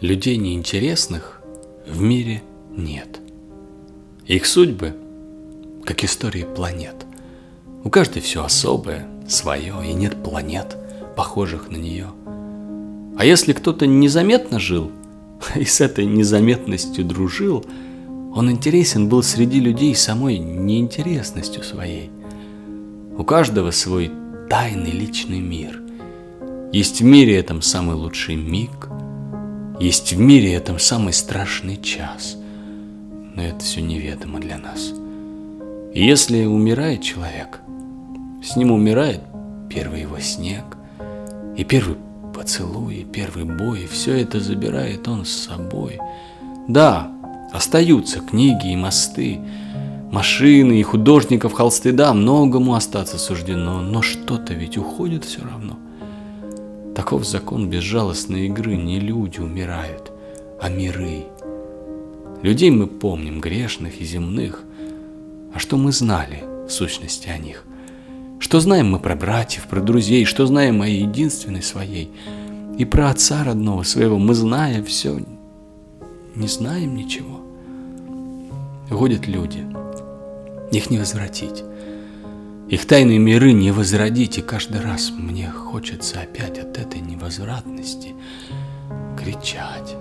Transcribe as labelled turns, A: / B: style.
A: Людей неинтересных в мире нет. Их судьбы, как истории планет. У каждой все особое, свое, и нет планет, похожих на нее. А если кто-то незаметно жил и с этой незаметностью дружил, он интересен был среди людей самой неинтересностью своей. У каждого свой тайный личный мир. Есть в мире этом самый лучший миг, есть в мире этом самый страшный час. Но это все неведомо для нас. Если умирает человек, с ним умирает первый его снег, и первый поцелуй, и первый бой, и все это забирает он с собой. Да, остаются книги и мосты, машины и художников холсты, да, многому остаться суждено, но что-то ведь уходит все равно. Таков закон безжалостной игры, не люди умирают, а миры. Людей мы помним, грешных и земных, а что мы знали в сущности о них? Что знаем мы про братьев, про друзей, что знаем о единственной своей? И про отца родного своего мы, зная все, не знаем ничего. Ходят люди, их не возвратить. Их тайные миры не возродить, и каждый раз мне хочется опять от этой невозвратности кричать.